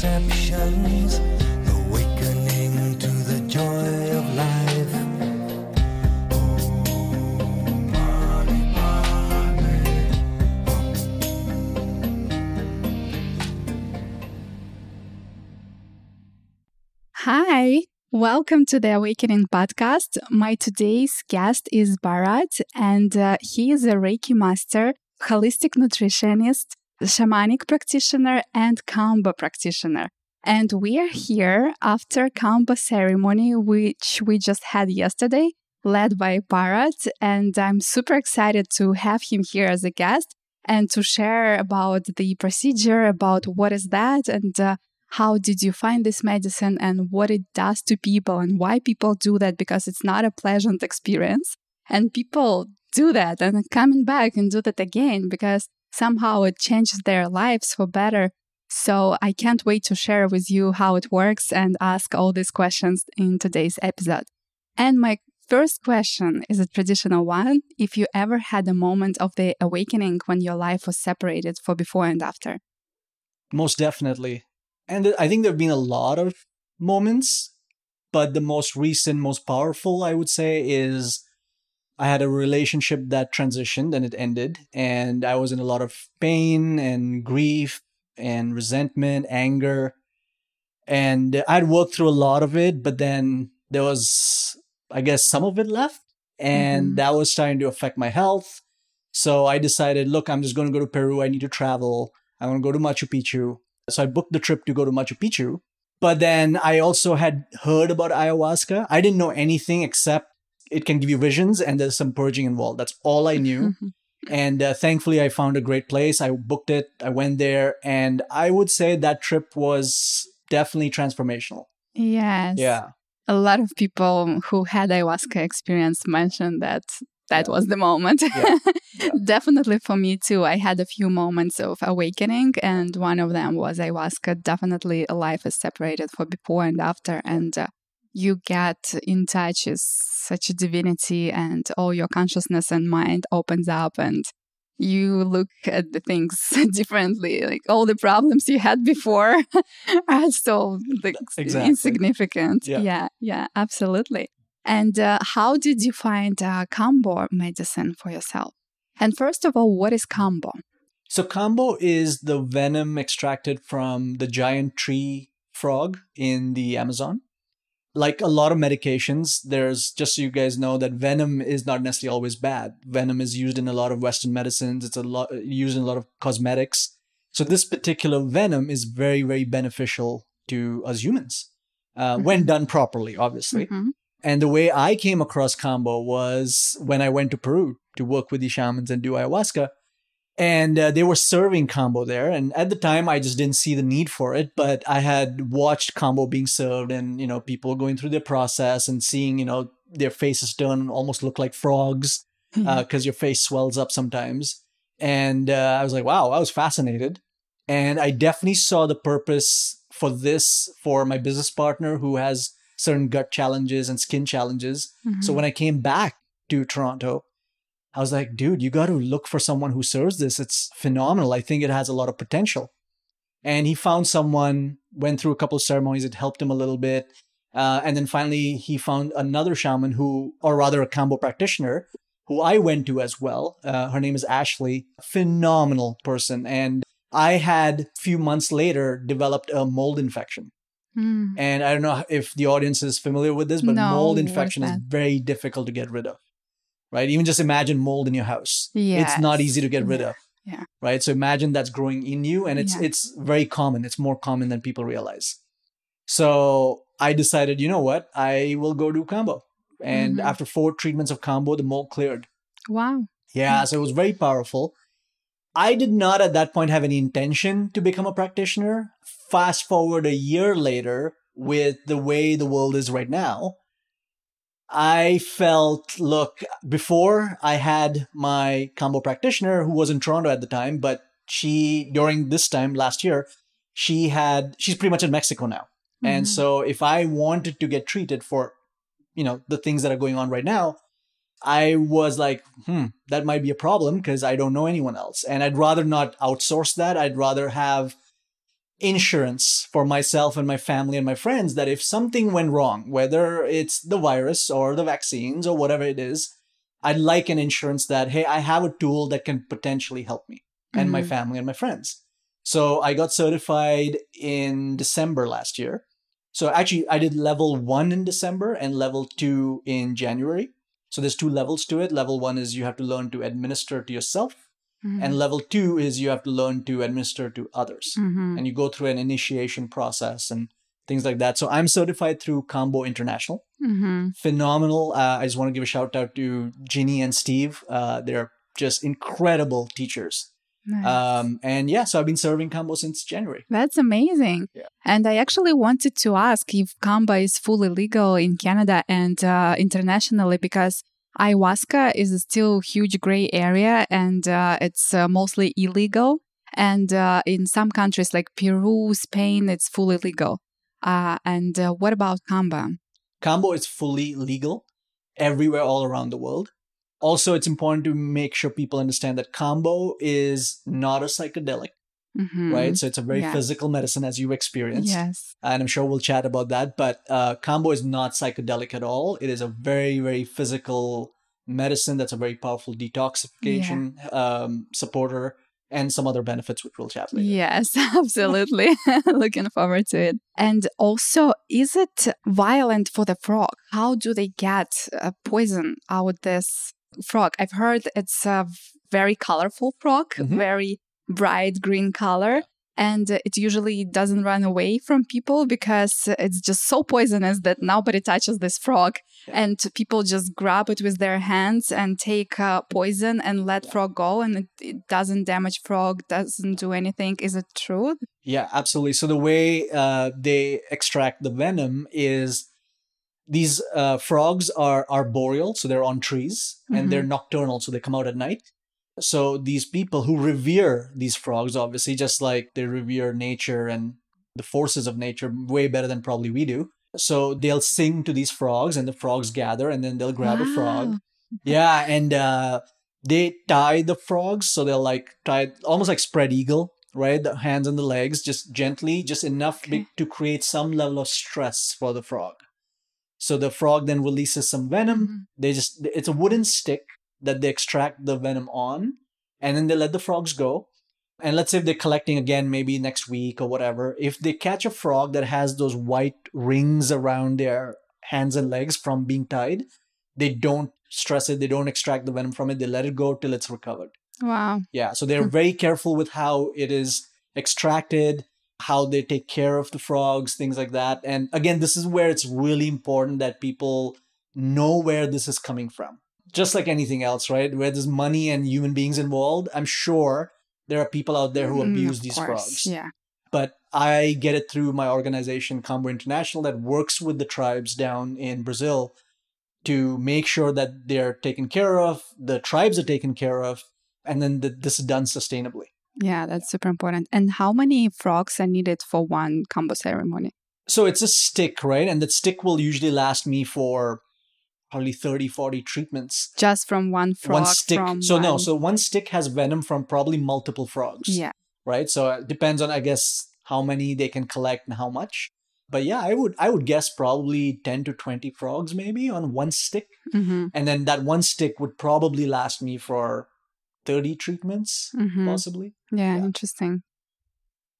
perceptions, awakening to the joy of life. Hi, welcome to the Awakening podcast. My today's guest is Bharat, and uh, he is a Reiki master, holistic nutritionist, shamanic practitioner, and Kamba practitioner. And we are here after Kamba ceremony, which we just had yesterday, led by Bharat. And I'm super excited to have him here as a guest and to share about the procedure, about what is that, and uh, how did you find this medicine and what it does to people and why people do that because it's not a pleasant experience and people do that and coming back and do that again because somehow it changes their lives for better. So i can't wait to share with you how it works and ask all these questions in today's episode. And my first question is a traditional one. If you ever had a moment of the awakening when your life was separated for before and after? Most definitely. And I think there have been a lot of moments, but the most recent, most powerful, I would say, is I had a relationship that transitioned and it ended. And I was in a lot of pain and grief and resentment, anger. And I'd worked through a lot of it, but then there was, I guess, some of it left. And Mhm. that was starting to affect my health. So I decided, look, I'm just going to go to Peru. I need to travel. I want to go to Machu Picchu. So I booked the trip to go to Machu Picchu. But then I also had heard about ayahuasca. I didn't know anything except it can give you visions and there's some purging involved. That's all I knew. and uh, thankfully, I found a great place. I booked it. I went there. And I would say that trip was definitely transformational. yes Yeah. a lot of people who had ayahuasca experience mentioned that that Yeah. was the moment. Yeah. Yeah. Definitely for me too. I had a few moments of awakening, and one of them was ayahuasca. Definitely, life is separated for before and after, and uh, you get in touch with such a divinity, and all your consciousness and mind opens up, and you look at the things differently. Like all the problems you had before are so like, Exactly. insignificant. Yeah. yeah, yeah, absolutely. And uh, how did you find uh, Kambo medicine for yourself? And first of all, what is Kambo So Kambo is the venom extracted from the giant tree frog in the Amazon. Like a lot of medications, there's just so you guys know that venom is not necessarily always bad. Venom is used in a lot of Western medicines. It's a lot used in a lot of cosmetics. So this particular venom is very, very beneficial to us humans uh, when done properly, obviously. Mhm. And the way I came across Kambo was when I went to Peru to work with the shamans and do ayahuasca. And uh, they were serving Kambo there. And at the time, I just didn't see the need for it. But I had watched Kambo being served and, you know, people going through their process and seeing, you know, their faces turn almost look like frogs because your face swells up sometimes. And uh, I was like, wow, I was fascinated. And I definitely saw the purpose for this for my business partner who has certain gut challenges and skin challenges. So Mhm. when I came back to Toronto, I was like, dude, you got to look for someone who serves this. It's phenomenal. I think it has a lot of potential. And he found someone, went through a couple of ceremonies, it helped him a little bit. Uh, and then finally, he found another shaman who, or rather a Kambo practitioner, who I went to as well. Uh, her name is Ashley. Phenomenal person. And I had a few months later developed a mold infection. Mm. And I don't know if the audience is familiar with this, but No, mold infection is very difficult to get rid of. Right? Even just imagine mold in your house. It's not easy to get rid of. Yeah. Right? So imagine that's growing in you and it's Yeah. it's very common. It's more common than people realize. So I decided, you know what? I will go do Kambo. And Mhm. after four treatments of Kambo, the mold cleared. Wow. Yeah, so it was very powerful. I did not at that point have any intention to become a practitioner. Fast forward a year later, with the way the world is right now, I felt look, before I had my Kambo practitioner who was in Toronto at the time, but she, during this time last year, she had, she's pretty much in Mexico now. And Mhm. so if I wanted to get treated for, you know, the things that are going on right now, I was like, hmm, that might be a problem because I don't know anyone else. And I'd rather not outsource that. I'd rather have insurance for myself and my family and my friends that if something went wrong, whether it's the virus or the vaccines or whatever it is, I'd like an insurance that, hey, I have a tool that can potentially help me and my Mhm. family and my friends. So I got certified in December last year. So actually, I did level one in December and level two in January. So there's two levels to it. Level one is you have to learn to administer to yourself, Mhm. and level two is you have to learn to administer to others. Mhm. And you go through an initiation process and things like that. So I'm certified through Kambo International. Mhm. Phenomenal. Uh, I just want to give a shout out to Ginny and Steve. Uh, they're just incredible teachers. Nice. Um, and yeah, so I've been serving Kambo since January. That's amazing. Yeah. And I actually wanted to ask if Kambo is fully legal in Canada and uh, internationally because ayahuasca is still huge gray area and uh, it's uh, mostly illegal. And uh, in some countries like Peru, Spain, it's fully legal. Uh, and uh, what about Kamba? Kambo is fully legal everywhere all around the world. Also, it's important to make sure people understand that Kambo is not a psychedelic, Mhm. right? So it's a very Yeah. physical medicine as you experience. Yes. and I'm sure we'll chat about that. But uh, Kambo is not psychedelic at all. It is a very, very physical medicine that's a very powerful detoxification um, supporter and some other benefits, which we'll chat later. Yes, absolutely. Looking forward to it. And also, is it violent for the frog? How do they get uh, poison out this frog? I've heard it's a very colorful frog, Mhm. very bright green color. And it usually doesn't run away from people because it's just so poisonous that nobody touches this frog. And people just grab it with their hands and take uh, poison and let frog go, and it, it doesn't damage frog, doesn't do anything. Is it true? Yeah, absolutely. So the way uh, they extract the venom is these uh, frogs are arboreal, so they're on trees, and they're nocturnal, so they come out at night. So these people who revere these frogs, obviously, just like they revere nature and the forces of nature way better than probably we do. So they'll sing to these frogs, and the frogs gather, and then they'll grab a frog. Yeah, and uh, they tie the frogs, so they'll like tie almost like spread eagle, right? The hands and the legs, just gently, just enough Okay. to create some level of stress for the frog. So the frog then releases some venom. Mhm. They just it's a wooden stick that they extract the venom on, and then they let the frogs go. And let's say if they're collecting again, maybe next week or whatever. If they catch a frog that has those white rings around their hands and legs from being tied, they don't stress it. They don't extract the venom from it. They let it go till it's recovered. Wow. Yeah. So they're Hmm. very careful with how it is extracted, how they take care of the frogs, things like that. And again, this is where it's really important that people know where this is coming from. Just like anything else, right? Where there's money and human beings involved, I'm sure there are people out there who Mm, abuse these course. frogs Yeah. but I get it through my organization, Kambo International, that works with the tribes down in Brazil to make sure that they're taken care of, the tribes are taken care of, and then th- this is done sustainably. Yeah, that's super important. And how many frogs are needed for one Kambo ceremony? So it's a stick, right? And that stick will usually last me for probably 30, 40 treatments. Just from one frog? one stick. So no, so one stick has venom from probably multiple frogs. yeah. right? So it depends on, I guess, how many they can collect and how much. But yeah, I would I would guess probably ten to twenty frogs maybe on one stick, hmm and then that one stick would probably last me for thirty treatments, hmm possibly. Yeah, Yeah. interesting.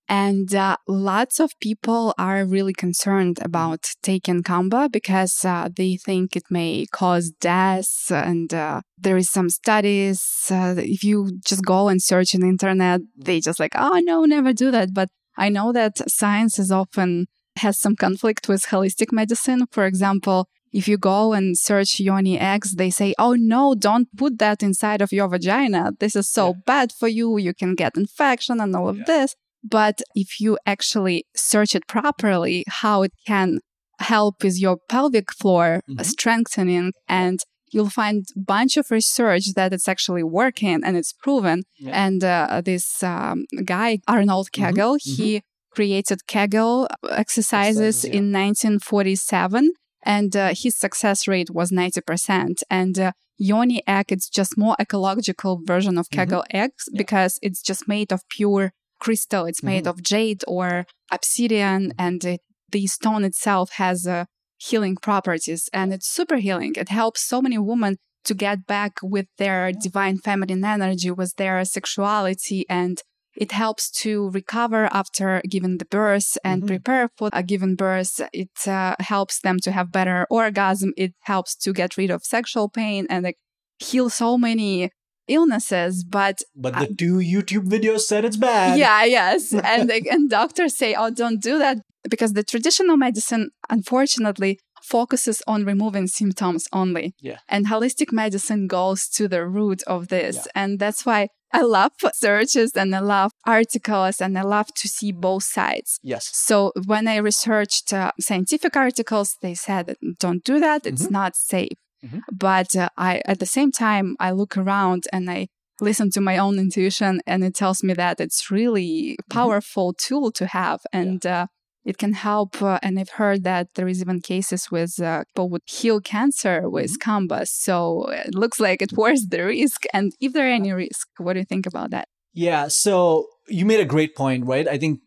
And uh, lots of people are really concerned about taking Kamba because uh, they think it may cause death. And uh, there is some studies. Uh, if you just go and search on the internet, they just like, oh no, never do that. But I know that science is often has some conflict with holistic medicine. For example, if you go and search yoni eggs, they say, oh no, don't put that inside of your vagina. This is so Yeah. bad for you. You can get infection and all of Yeah. this. But if you actually search it properly, how it can help with your pelvic floor Mhm. strengthening and you'll find a bunch of research that it's actually working and it's proven. Yeah. And uh, this um, guy, Arnold Mhm, Kegel, he created Kegel exercises Exercises, yeah. in 1947 and uh, his success rate was 90%. And uh, Yoni egg, it's just more ecological version of Mhm. Kegel eggs Yeah. because it's just made of pure crystal. It's made Mhm. of jade or obsidian, and it, the stone itself has uh, healing properties, and it's super healing. It helps so many women to get back with their divine feminine energy, with their sexuality, and it helps to recover after giving the birth and Mhm. prepare for a given birth. It uh, helps them to have better orgasm. It helps to get rid of sexual pain and like, heal so many illnesses. But But the two YouTube videos said it's bad. yeah, yes, and and doctors say, "Oh, don't do that," because the traditional medicine, unfortunately, focuses on removing symptoms only. Yeah. And holistic medicine goes to the root of this. Yeah. And that's why I love searches and I love articles and I love to see both sides. Yes. So when I researched uh, scientific articles, they said don't do that. It's Mhm. not safe. Mhm. But uh, I, at the same time, I look around and I listen to my own intuition, and it tells me that it's really Mm-hmm. powerful tool to have, and uh, it can help. Uh, and I've heard that there is even cases with uh, people would heal cancer with Mm-hmm. So it looks like it worth the risk. And if there are any risk, what do you think about that? Yeah, so you made a great point, right? I think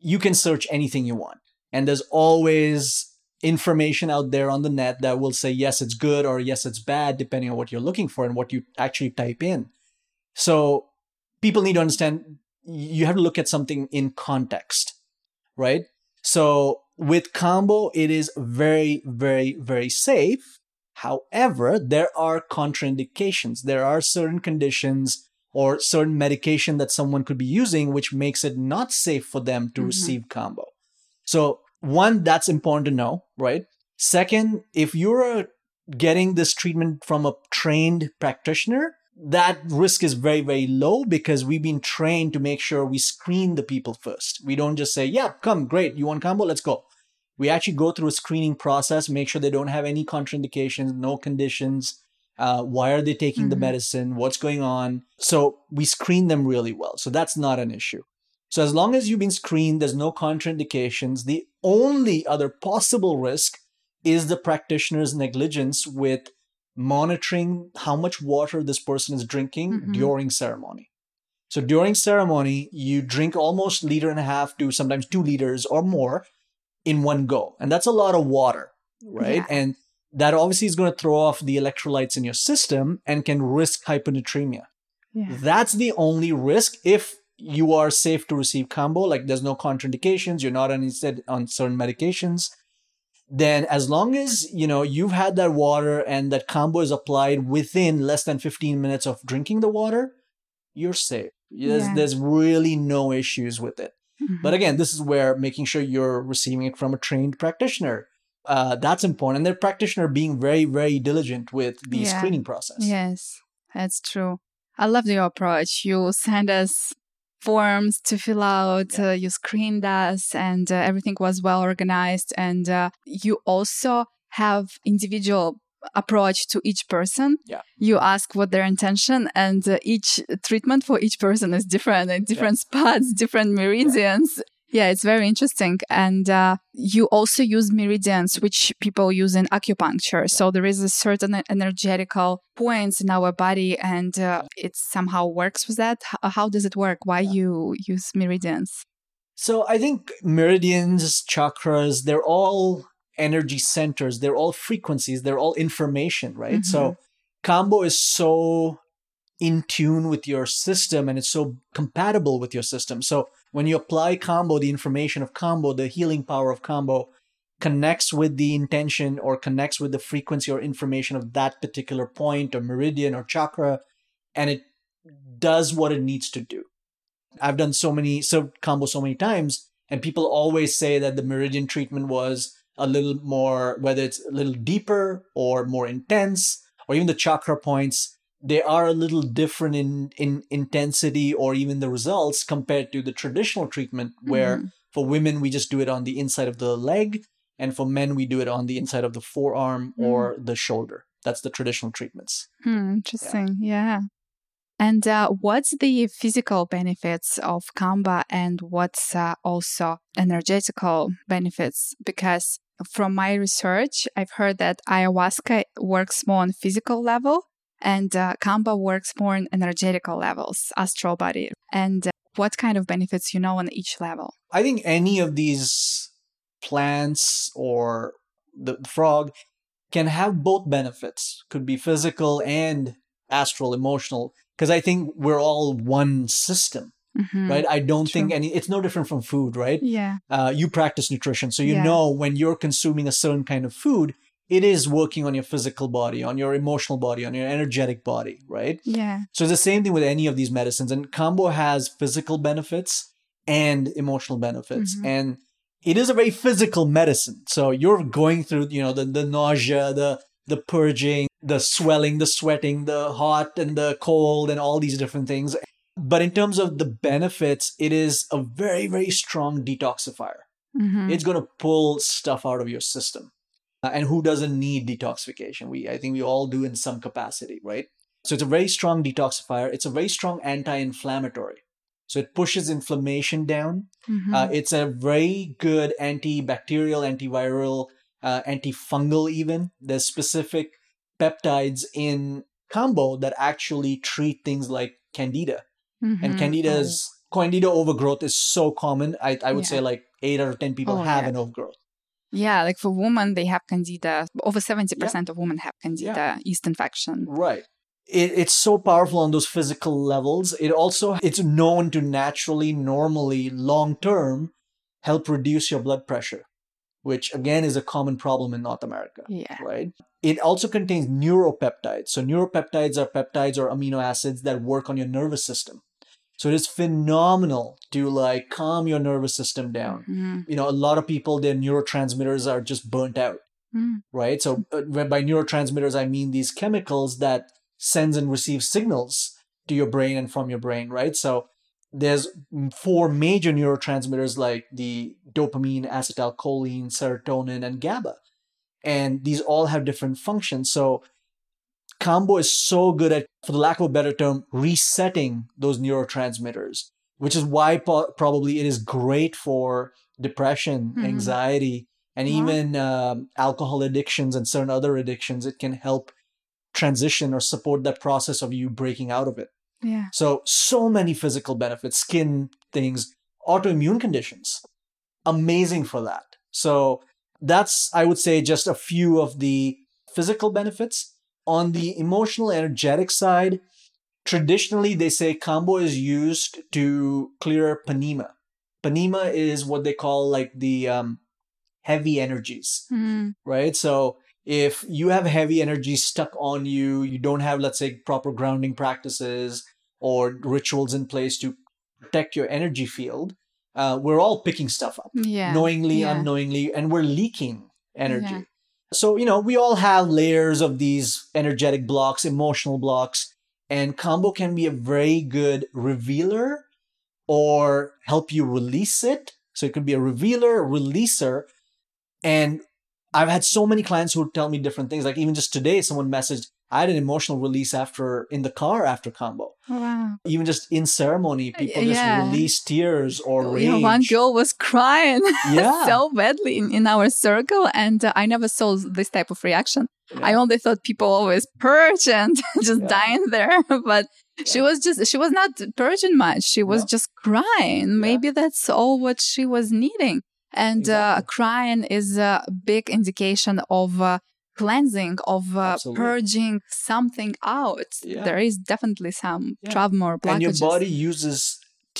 you can search anything you want. And there's always information out there on the net that will say, yes, it's good or yes, it's bad, depending on what you're looking for and what you actually type in. So people need to understand you have to look at something in context, right? So with Kambo, it is very, very, very safe. However, there are contraindications. There are certain conditions or certain medication that someone could be using, which makes it not safe for them to Mhm. receive Kambo. So, one, that's important to know, right? Second, if you're getting this treatment from a trained practitioner, that risk is very, very low because we've been trained to make sure we screen the people first. We don't just say, yeah, come, great, you want Kambo, let's go. We actually go through a screening process, make sure they don't have any contraindications, no conditions. Uh, why are they taking the Mhm. medicine? What's going on? So we screen them really well. So that's not an issue. So as long as you've been screened, there's no contraindications. The only other possible risk is the practitioner's negligence with monitoring how much water this person is drinking Mhm. during ceremony. So during ceremony, you drink almost liter and a half to sometimes two liters or more in one go. And that's a lot of water, right? Yeah. And that obviously is going to throw off the electrolytes in your system and can risk hyponatremia. Yeah. That's the only risk if you are safe to receive Kambo, like there's no contraindications, you're not on instead on certain medications. Then as long as you know you've had that water and that Kambo is applied within less than 15 minutes of drinking the water, you're safe. There's, Yeah. there's really no issues with it. Mhm. But again, this is where making sure you're receiving it from a trained practitioner. Uh, that's important. And the practitioner being very, very diligent with the Yeah. screening process. Yes, that's true. I love your approach. You send us forms to fill out, uh, you screened us, and uh, everything was well organized. And uh, you also have individual approach to each person. Yeah. You ask what their intention, and uh, each treatment for each person is different at different spots, different meridians. Yeah, it's very interesting. And uh, you also use meridians, which people use in acupuncture. So there is a certain energetical points in our body, and uh, it somehow works with that. How does it work? Why you use meridians? So I think meridians, chakras, they're all energy centers. They're all frequencies. They're all information, right? So Kambo is so in tune with your system and it's so compatible with your system. So when you apply Kambo, the information of Kambo, the healing power of Kambo connects with the intention or connects with the frequency or information of that particular point or meridian or chakra, and it does what it needs to do. I've done so many served Kambo so many times, and people always say that the meridian treatment was a little more, whether it's a little deeper or more intense, or even the chakra points, they are a little different in in intensity or even the results compared to the traditional treatment, where Mhm. for women we just do it on the inside of the leg, and for men we do it on the inside of the forearm or the shoulder. That's the traditional treatments. Hmm, interesting. Yeah. And uh, what's the physical benefits of Kamba and what's uh, also energetical benefits? Because from my research, I've heard that ayahuasca works more on physical level and uh, Kamba works more on energetical levels, astral body. And uh, what kind of benefits you know on each level? I think any of these plants or the frog can have both benefits. Could be physical and astral, emotional. Because I think we're all one system, Mhm. right? I don't True. think any. It's no different from food, right? Yeah. Uh, you practice nutrition, so you Yeah. know when you're consuming a certain kind of food, it is working on your physical body, on your emotional body, on your energetic body, right? Yeah. So it's the same thing with any of these medicines. And Kambo has physical benefits and emotional benefits. Mhm. And it is a very physical medicine. So you're going through, you know, the, the nausea, the the purging, the swelling, the sweating, the hot and the cold, and all these different things. But in terms of the benefits, it is a very, very strong detoxifier. Mhm. It's going to pull stuff out of your system. Uh, and who doesn't need detoxification? We, I think we all do in some capacity, right? So it's a very strong detoxifier. It's a very strong anti-inflammatory. So it pushes inflammation down. Mhm. Uh, it's a very good antibacterial, antiviral, uh, antifungal even. There's specific peptides in Kambo that actually treat things like candida. And Mhm. candida's candida overgrowth is so common. I, I would Yeah. say like eight out of ten people Oh, have yeah. an overgrowth. Yeah, like for women, they have candida. Over 70% of women have candida yeast infection. Right. It, it's so powerful on those physical levels. It also it's known to naturally, normally, long term, help reduce your blood pressure, which again is a common problem in North America. Yeah. Right. It also contains neuropeptides. So neuropeptides are peptides or amino acids that work on your nervous system. So it is phenomenal to like calm your nervous system down. Mhm. You know, a lot of people their neurotransmitters are just burnt out Mm. right? So uh, by neurotransmitters, I mean these chemicals that sends and receives signals to your brain and from your brain, right? So there's four major neurotransmitters like the dopamine, acetylcholine, serotonin, and GABA. And these all have different functions. So Kambo is so good at, for the lack of a better term, resetting those neurotransmitters, which is why po- probably it is great for depression, Mhm. anxiety, and Wow. even um, alcohol addictions and certain other addictions. It can help transition or support that process of you breaking out of it. Yeah. So, so many physical benefits, skin things, autoimmune conditions. Amazing for that. So, that's, I would say, just a few of the physical benefits. On the emotional, energetic side, traditionally they say Kambo is used to clear panema. Panema is what they call like the um, heavy energies Mm. right? So if you have heavy energy stuck on you, you don't have, let's say, proper grounding practices or rituals in place to protect your energy field, uh, we're all picking stuff up Yeah. knowingly, Yeah. unknowingly, and we're leaking energy. Yeah. So, you know, we all have layers of these energetic blocks, emotional blocks, and Kambo can be a very good revealer or help you release it. So it could be a revealer, releaser. And I've had so many clients who tell me different things. Like even just today, someone messaged, I had an emotional release after in the car after Kambo. Wow. Even just in ceremony, people yeah. just release tears or rage. Yeah, one girl was crying Yeah. so badly in, in our circle, and uh, I never saw this type of reaction. I only thought people always purge and just Yeah. dying there, but she was just she was not purging much. She was just crying. Maybe that's all what she was needing. And uh, crying is a big indication of uh, cleansing, of uh, purging something out. Yeah. There is definitely some Yeah. trauma or blockages. and your body uses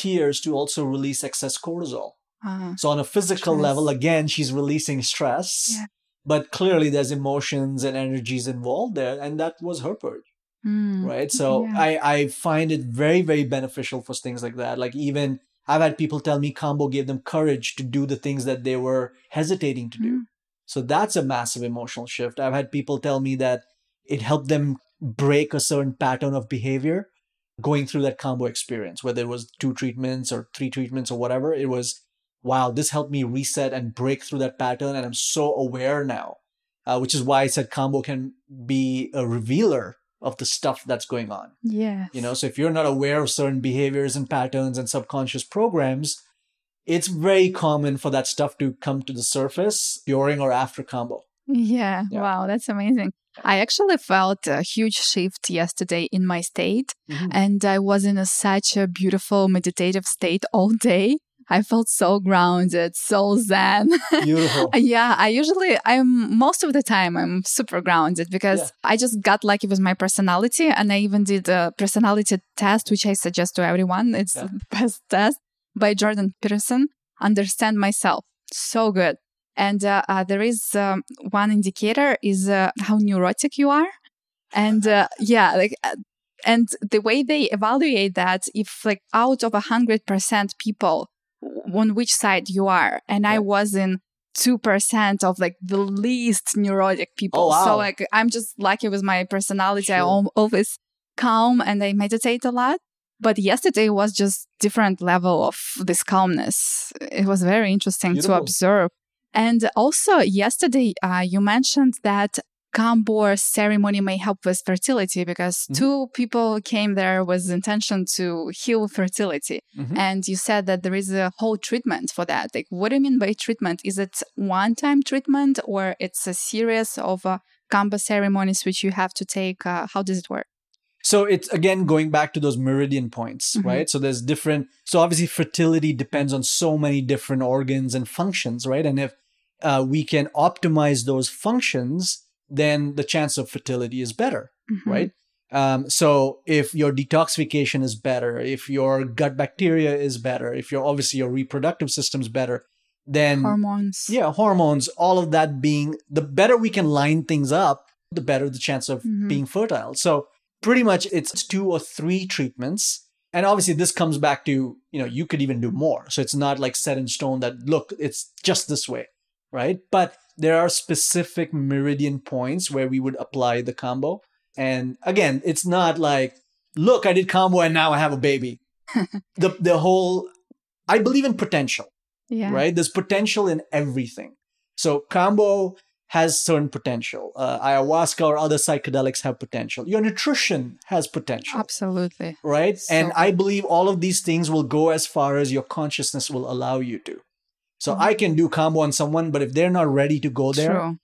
tears to also release excess cortisol. Ah, So on a physical Stress. level, again, she's releasing stress. Yeah. But clearly there's emotions and energies involved there, and that was her purge, mm, right? So Yeah. I, I find it very, very beneficial for things like that. Like even I've had people tell me Kambo gave them courage to do the things that they were hesitating to do. Mm. So that's a massive emotional shift. I've had people tell me that it helped them break a certain pattern of behavior going through that Kambo experience, whether it was two treatments or three treatments or whatever. It was, wow, this helped me reset and break through that pattern. And I'm so aware now, uh, which is why I said Kambo can be a revealer of the stuff that's going on. Yeah. You know, so if you're not aware of certain behaviors and patterns and subconscious programs, it's very common for that stuff to come to the surface during or after Kambo. Yeah. Yeah. Wow, that's amazing. I actually felt a huge shift yesterday in my state, Mhm. and I was in a, such a beautiful meditative state all day. I felt so grounded, so zen. Beautiful. yeah, I usually, I'm most of the time, I'm super grounded because Yeah. I just got lucky with my personality. And I even did a personality test, which I suggest to everyone. It's Yeah. the best test by Jordan Peterson. Understand myself. So good. And uh, uh, there is um, one indicator is uh, how neurotic you are. And uh, yeah, like, uh, and the way they evaluate that, if like out of a hundred percent people, on which side you are, and I was in two percent of like the least neurotic people. Oh, wow. So like I'm just lucky with my personality. I Sure. al- always calm and I meditate a lot. But yesterday was just different level of this calmness. It was very interesting Beautiful. to observe. And also yesterday, uh, you mentioned that Kambor ceremony may help with fertility because Mhm. two people came there with intention to heal fertility. Mhm. And you said that there is a whole treatment for that. Like, what do you mean by treatment? Is it one-time treatment or it's a series of uh, Kamba ceremonies which you have to take? Uh, how does it work? So it's again going back to those meridian points, Mhm. right? So there's different. So obviously, fertility depends on so many different organs and functions, right? And if uh, we can optimize those functions, then the chance of fertility is better, Mhm. right? Um, so if your detoxification is better, if your gut bacteria is better, if your obviously your reproductive system's better, then Hormones. yeah, hormones, all of that being the better we can line things up, the better the chance of Mhm. being fertile. So pretty much it's two or three treatments. And obviously this comes back to, you know, you could even do more. So it's not like set in stone that look, it's just this way, right? But there are specific meridian points where we would apply the Kambo. And again, it's not like, look, I did Kambo and now I have a baby. the the whole I believe in potential Yeah. right? There's potential in everything. So Kambo has certain potential. Uh, ayahuasca or other psychedelics have potential. Your nutrition has potential, Absolutely. right? So and I believe all of these things will go as far as your consciousness will allow you to. So Mhm. I can do Kambo on someone, but if they're not ready to go there, True.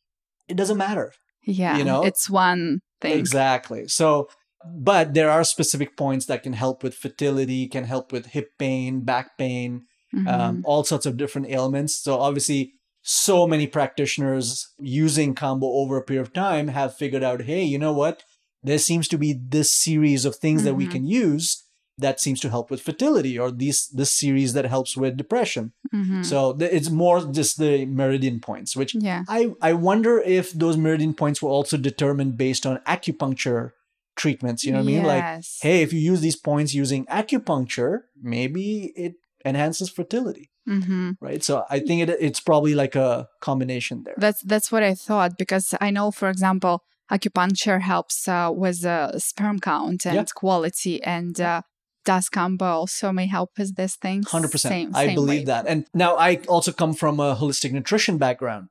it doesn't matter. Yeah. you know? it's one thing. Exactly. So, but there are specific points that can help with fertility, can help with hip pain, back pain, Mhm. um, all sorts of different ailments. So obviously, so many practitioners using Kambo over a period of time have figured out, hey, you know what? There seems to be this series of things that we Mhm. can use that seems to help with fertility, or these this series that helps with depression. Mhm. So th- it's more just the meridian points, which yeah. I I wonder if those meridian points were also determined based on acupuncture treatments. You know what I mean? Like hey, if you use these points using acupuncture, maybe it enhances fertility, hmm right? So I think it, it's probably like a combination there. That's that's what I thought because I know, for example, acupuncture helps uh, with uh, sperm count and Yeah. quality, and uh, does Kambo also may help with this thing Hundred percent, Same- I same believe way. that. And now I also come from a holistic nutrition background.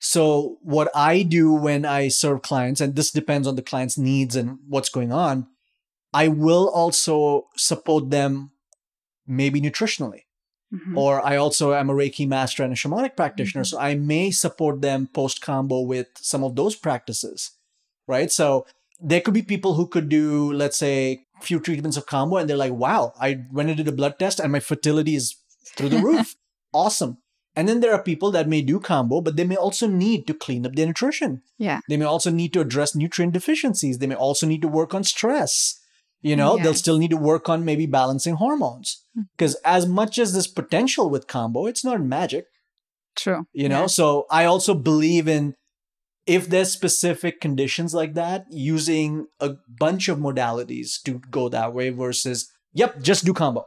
So what I do when I serve clients, and this depends on the client's needs and what's going on, I will also support them maybe nutritionally. Mhm. or I also am a Reiki master and a shamanic practitioner. Mhm. So I may support them post Kambo with some of those practices, right? So there could be people who could do, let's say, a few treatments of Kambo and they're like, wow, I went and did a blood test and my fertility is through the roof. awesome. And then there are people that may do Kambo, but they may also need to clean up their nutrition. Yeah. They may also need to address nutrient deficiencies. They may also need to work on stress. You know, they'll still need to work on maybe balancing hormones. Because as much as this potential with Kambo, it's not magic, True. you know? Yeah. So I also believe in if there's specific conditions like that, using a bunch of modalities to go that way versus, yep, just do Kambo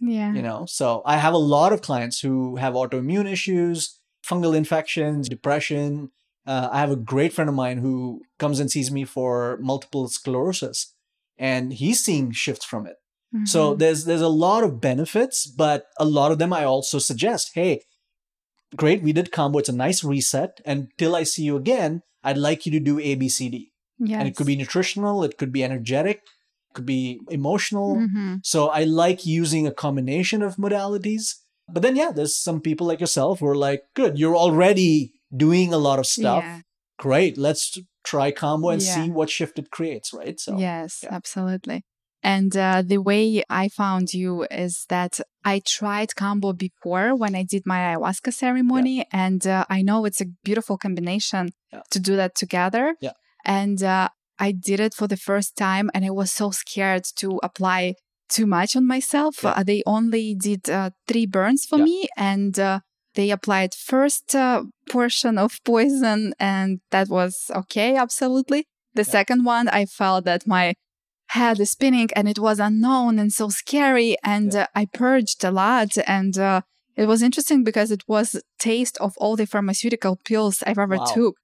Yeah. you know so i have a lot of clients who have autoimmune issues fungal infections depression uh, i have a great friend of mine who comes and sees me for multiple sclerosis and he's seeing shifts from it so Mhm. there's there's a lot of benefits but a lot of them i also suggest hey great we did Kambo it's a nice reset and till i see you again i'd like you to do abcd yes. and it could be nutritional it could be energetic it could be emotional Mhm. so I like using a combination of modalities. But then, yeah, there's some people like yourself who are like, good, you're already doing a lot of stuff. Yeah. Great. Let's try Kambo and Yeah. see what shift it creates, right? So yes, yeah. absolutely. And uh, the way I found you is that I tried Kambo before when I did my ayahuasca ceremony, and uh, I know it's a beautiful combination Yeah. to do that together. Yeah. And uh, I did it for the first time, and I was so scared to apply too much on myself. Yeah. Uh, they only did uh, three burns for Yeah. me, and uh, they applied first uh, portion of poison, and that was okay, absolutely. The Yeah. second one, I felt that my head is spinning and it was unknown and so scary. And Yeah. uh, I purged a lot. And uh, it was interesting because it was taste of all the pharmaceutical pills I've ever Wow. took.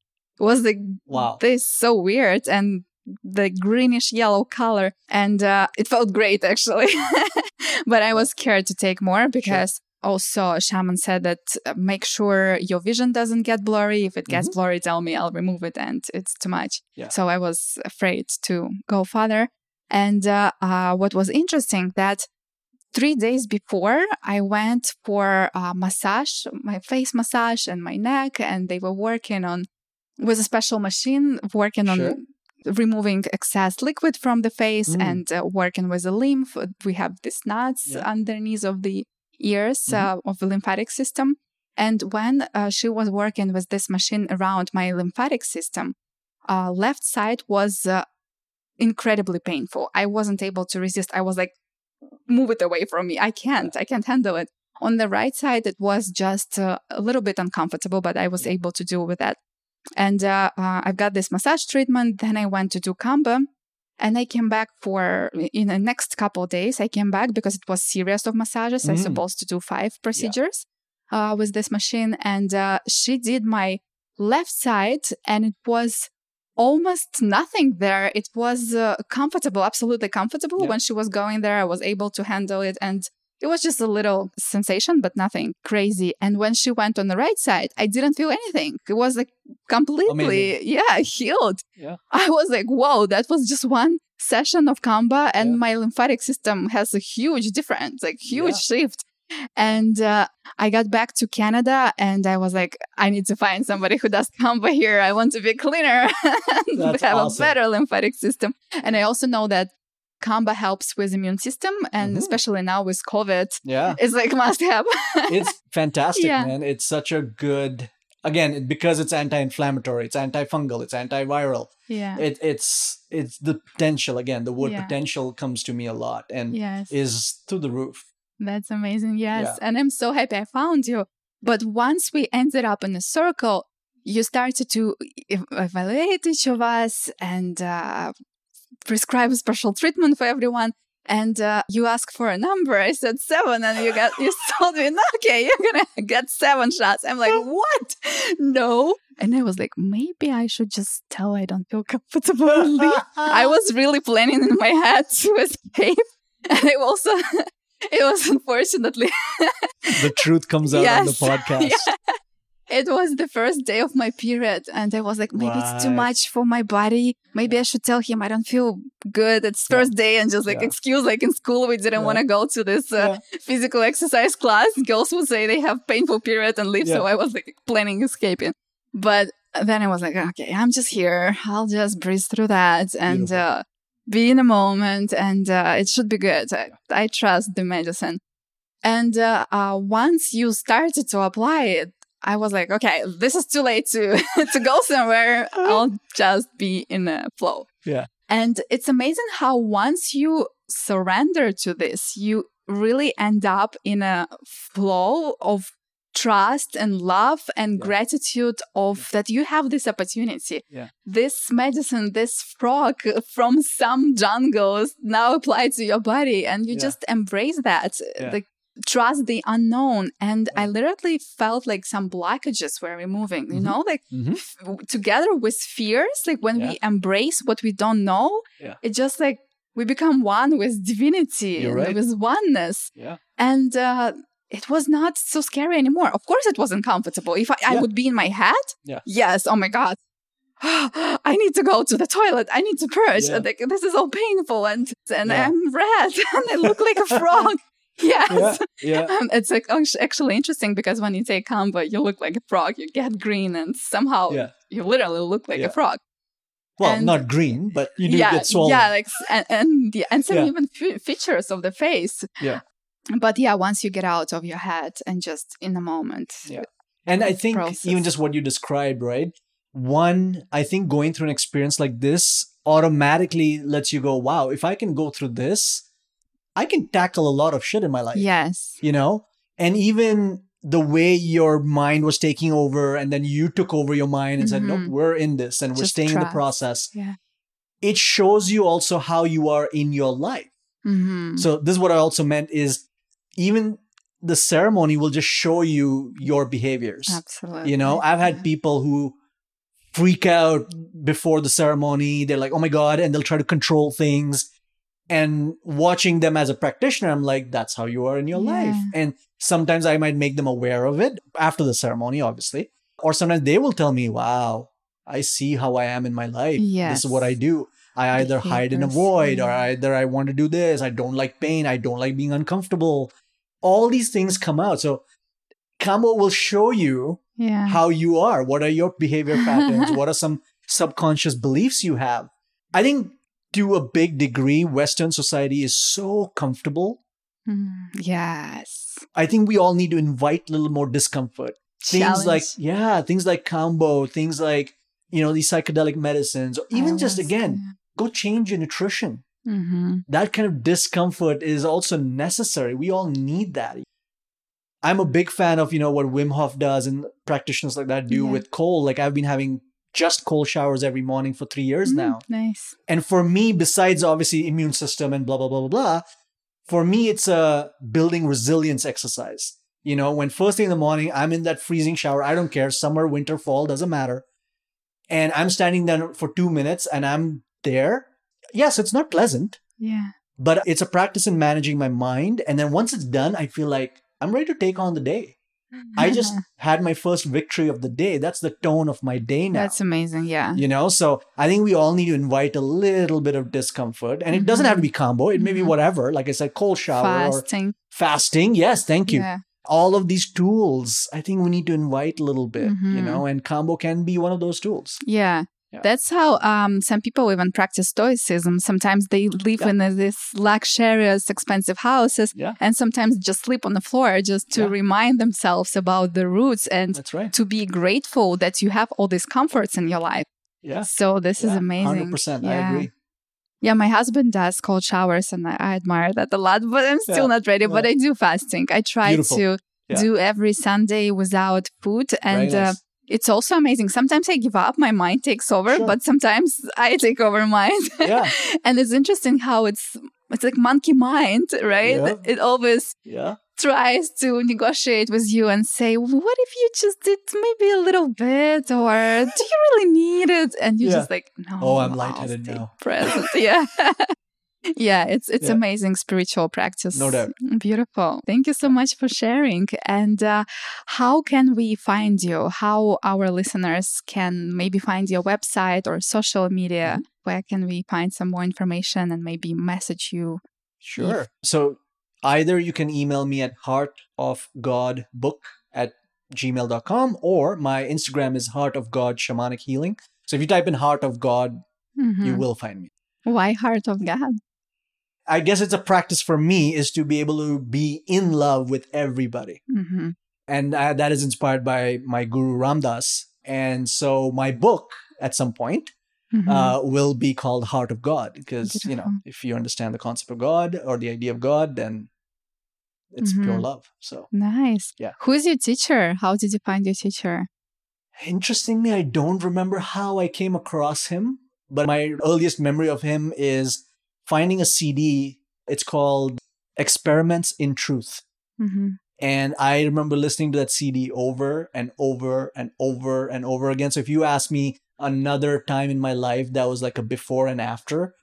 It was like Wow. this so weird and the greenish yellow color. And uh, it felt great actually. but I was scared to take more because also shaman said that uh, make sure your vision doesn't get blurry. If it gets blurry, tell me, I'll remove it and it's too much. Yeah. So I was afraid to go further. And uh, uh, what was interesting that three days before I went for a massage, my face massage and my neck, and they were working on with a special machine working on removing excess liquid from the face Mm. and uh, working with the lymph. We have these nuts Yeah. underneath of the ears Mhm. uh, of the lymphatic system. And when uh, she was working with this machine around my lymphatic system, uh, left side was uh, incredibly painful. I wasn't able to resist. I was like, move it away from me. I can't. I can't handle it. On the right side, it was just uh, a little bit uncomfortable, but I was able to deal with that. And uh, uh, I've got this massage treatment. Then I went to do Kamba. And I came back for in the next couple of days. I came back because it was series of massages. I Mm. supposed to do five procedures uh, with this machine, and uh, she did my left side, and it was almost nothing there. It was uh, comfortable, absolutely comfortable. Yeah. When she was going there, I was able to handle it, and it was just a little sensation, but nothing crazy. And when she went on the right side, I didn't feel anything. It was like completely, Amazing. yeah, healed. Yeah. I was like, whoa, that was just one session of Kamba, and Yeah. my lymphatic system has a huge difference, like huge Yeah. shift. And uh, I got back to Canada and I was like, I need to find somebody who does Kamba here. I want to be cleaner and have awesome. a better lymphatic system. And I also know that Kamba helps with immune system and Mhm. especially now with COVID, Yeah. it's like must have. it's fantastic, Yeah. man. It's such a good again because it's anti-inflammatory, it's antifungal, it's antiviral. yeah. It, it's it's the potential again. The word Yeah. potential comes to me a lot and yes. is through the roof. That's amazing. Yes. Yeah. And I'm so happy I found you. But once we ended up in a circle, you started to evaluate each of us and uh, prescribe a special treatment for everyone. And uh, you asked for a number. I said seven, and you got you told me, okay, you're gonna get seven shots. I'm like, what? No. And I was like, maybe I should just tell I don't feel comfortable. I was really planning in my head to escape. And I also, it was unfortunately, the truth comes out on the podcast. Yeah. It was the first day of my period. And I was like, maybe it's too much for my body. Maybe I should tell him I don't feel good. It's Yeah. first day and just like Yeah. excuse, like in school, we didn't Yeah. want to go to this uh, physical exercise class. Girls would say they have painful period and leave. So I was like planning escaping. But then I was like, okay, I'm just here. I'll just breeze through that and uh, be in a moment, and uh, it should be good. I, I trust the medicine. And uh, uh, once you started to apply it, I was like, okay, this is too late to to go somewhere. I'll just be in a flow. Yeah. And it's amazing how once you surrender to this, you really end up in a flow of trust and love and Yeah. gratitude of that you have this opportunity. Yeah. This medicine, this frog from some jungles now applied to your body and you Yeah. just embrace that. Yeah. Trust the unknown. And I literally felt like some blockages were removing, you Mhm. know, like Mhm. f- together with fears, like when Yeah. we embrace what we don't know, Yeah. it just like we become one with divinity right. with oneness. Yeah. And uh, it was not so scary anymore. Of course, it wasn't comfortable If I, I would be in my head, yes, oh my God. I need to go to the toilet. I need to purge. Yeah. Like, this is all painful and and Yeah. I'm red and I look like a frog. Yes. Yeah. Yeah. Um, it's like actually interesting because when you take Kamba, you look like a frog. You get green and somehow Yeah. you literally look like Yeah. a frog. Well, And- not green, but you do yeah, get swollen. yeah, like and and, yeah, and some even fe- features of the face. Yeah. But yeah, once you get out of your head and just in the moment. Yeah. And I think process. even just what you described, right? One, I think going through an experience like this automatically lets you go, wow, if I can go through this, I can tackle a lot of shit in my life. Yes. You know? And even the way your mind was taking over and then you took over your mind and said, Mhm. nope, we're in this and we're staying in the process. Yeah. It shows you also how you are in your life. hmm So this is what I also meant is even the ceremony will just show you your behaviors. Absolutely. You know, I've had Yeah. people who freak out before the ceremony. They're like, oh my God, and they'll try to control things. And watching them as a practitioner, I'm like, that's how you are in your life. And sometimes I might make them aware of it after the ceremony, obviously. Or sometimes they will tell me, wow, I see how I am in my life. This is what I do. I either hide and avoid, or either I want to do this. I don't like pain. I don't like being uncomfortable. All these things come out. So Kambo will show you Yeah. how you are. What are your behavior patterns? what are some subconscious beliefs you have? I think to a big degree, Western society is so comfortable. Mm, yes. I think we all need to invite a little more discomfort. Things like, yeah, things like Kambo, things like, you know, these psychedelic medicines, or even just again, go change your nutrition. Mhm. That kind of discomfort is also necessary. We all need that. I'm a big fan of, you know, what Wim Hof does and practitioners like that do Yeah. with cold. Like I've been having just cold showers every morning for three years Mm, now. Nice. And for me, besides obviously immune system and blah, blah, blah, blah, blah, for me, it's a building resilience exercise. You know, when first thing in the morning, I'm in that freezing shower. I don't care. Summer, winter, fall, doesn't matter. And I'm standing there for two minutes and I'm there. Yes, it's not pleasant, Yeah. but it's a practice in managing my mind. And then once it's done, I feel like I'm ready to take on the day. I just had my first victory of the day. That's the tone of my day now. That's amazing. Yeah. you know, so I think we all need to invite a little bit of discomfort, and it doesn't have to be Kambo. It may be Mhm. whatever. Like I said, cold shower or Fasting. fasting. Yes, thank you. Yeah. All of these tools, I think we need to invite a little bit. You Mhm. know, and Kambo can be one of those tools. Yeah. Yeah. That's how um, some people even practice stoicism. Sometimes they live Yeah. in uh, these luxurious, expensive houses, Yeah, and sometimes just sleep on the floor just to remind themselves about the roots and right. to be grateful that you have all these comforts in your life. Yeah, So this is amazing. Hundred percent. I agree. Yeah, my husband does cold showers, and I, I admire that a lot. But I'm still not ready. But I do fasting. I try Beautiful. to do every Sunday without food, and Very uh, nice. It's also amazing. Sometimes I give up, my mind takes over, Sure. but sometimes I take over mind. yeah, and it's interesting how it's it's like monkey mind, right? Yeah. It always yeah, tries to negotiate with you and say, "What if you just did maybe a little bit, or do you really need it?" And you're Yeah. just like, "No, Oh, I'm lightheaded now." Present, yeah." Yeah, it's it's Yeah. amazing spiritual practice. No doubt. Beautiful. Thank you so much for sharing. And uh, how can we find you? How our listeners can maybe find your website or social media? Mm-hmm. Where can we find some more information and maybe message you? sure. So either you can email me at heartofgodbook at gmail.com or my Instagram is Heart of God Shamanic Healing. So if you type in Heart of God, you Mhm. will find me. Why Heart of God? I guess it's a practice for me is to be able to be in love with everybody. hmm And uh, that is inspired by my guru Ram Dass. And so my book at some point Mhm. uh, will be called Heart of God because, you know, if you understand the concept of God or the idea of God, then it's pure Mhm. love. So nice. Yeah. Who is your teacher? How did you find your teacher? interestingly, I don't remember how I came across him, but my earliest memory of him is finding a CD. It's called Experiments in Truth. hmm And I remember listening to that CD over and over and over and over again. So if you ask me another time in my life that was like a before and after,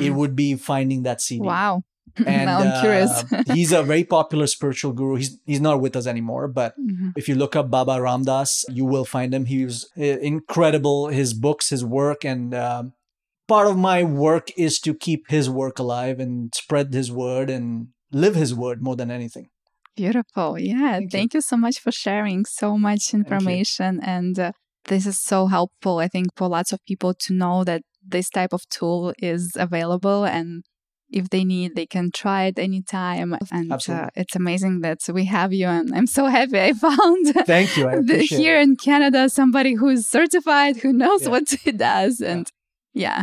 it would be finding that CD. Mm-hmm. Wow. And now I'm curious. uh, he's a very popular spiritual guru. He's he's not with us anymore, but Mhm. if you look up Baba Ram Dass, you will find him. He was uh, incredible. His books, his work, and um, part of my work is to keep his work alive and spread his word and live his word more than anything. Beautiful. Yeah. Thank Thank, you. you. so much for sharing so much information. And uh, this is so helpful, I think, for lots of people to know that this type of tool is available and if they need, they can try it anytime. And uh, it's amazing that we have you. And I'm so happy I found Thank you. The, here it. in Canada somebody who's certified, who knows yeah. what he does. And yeah. yeah,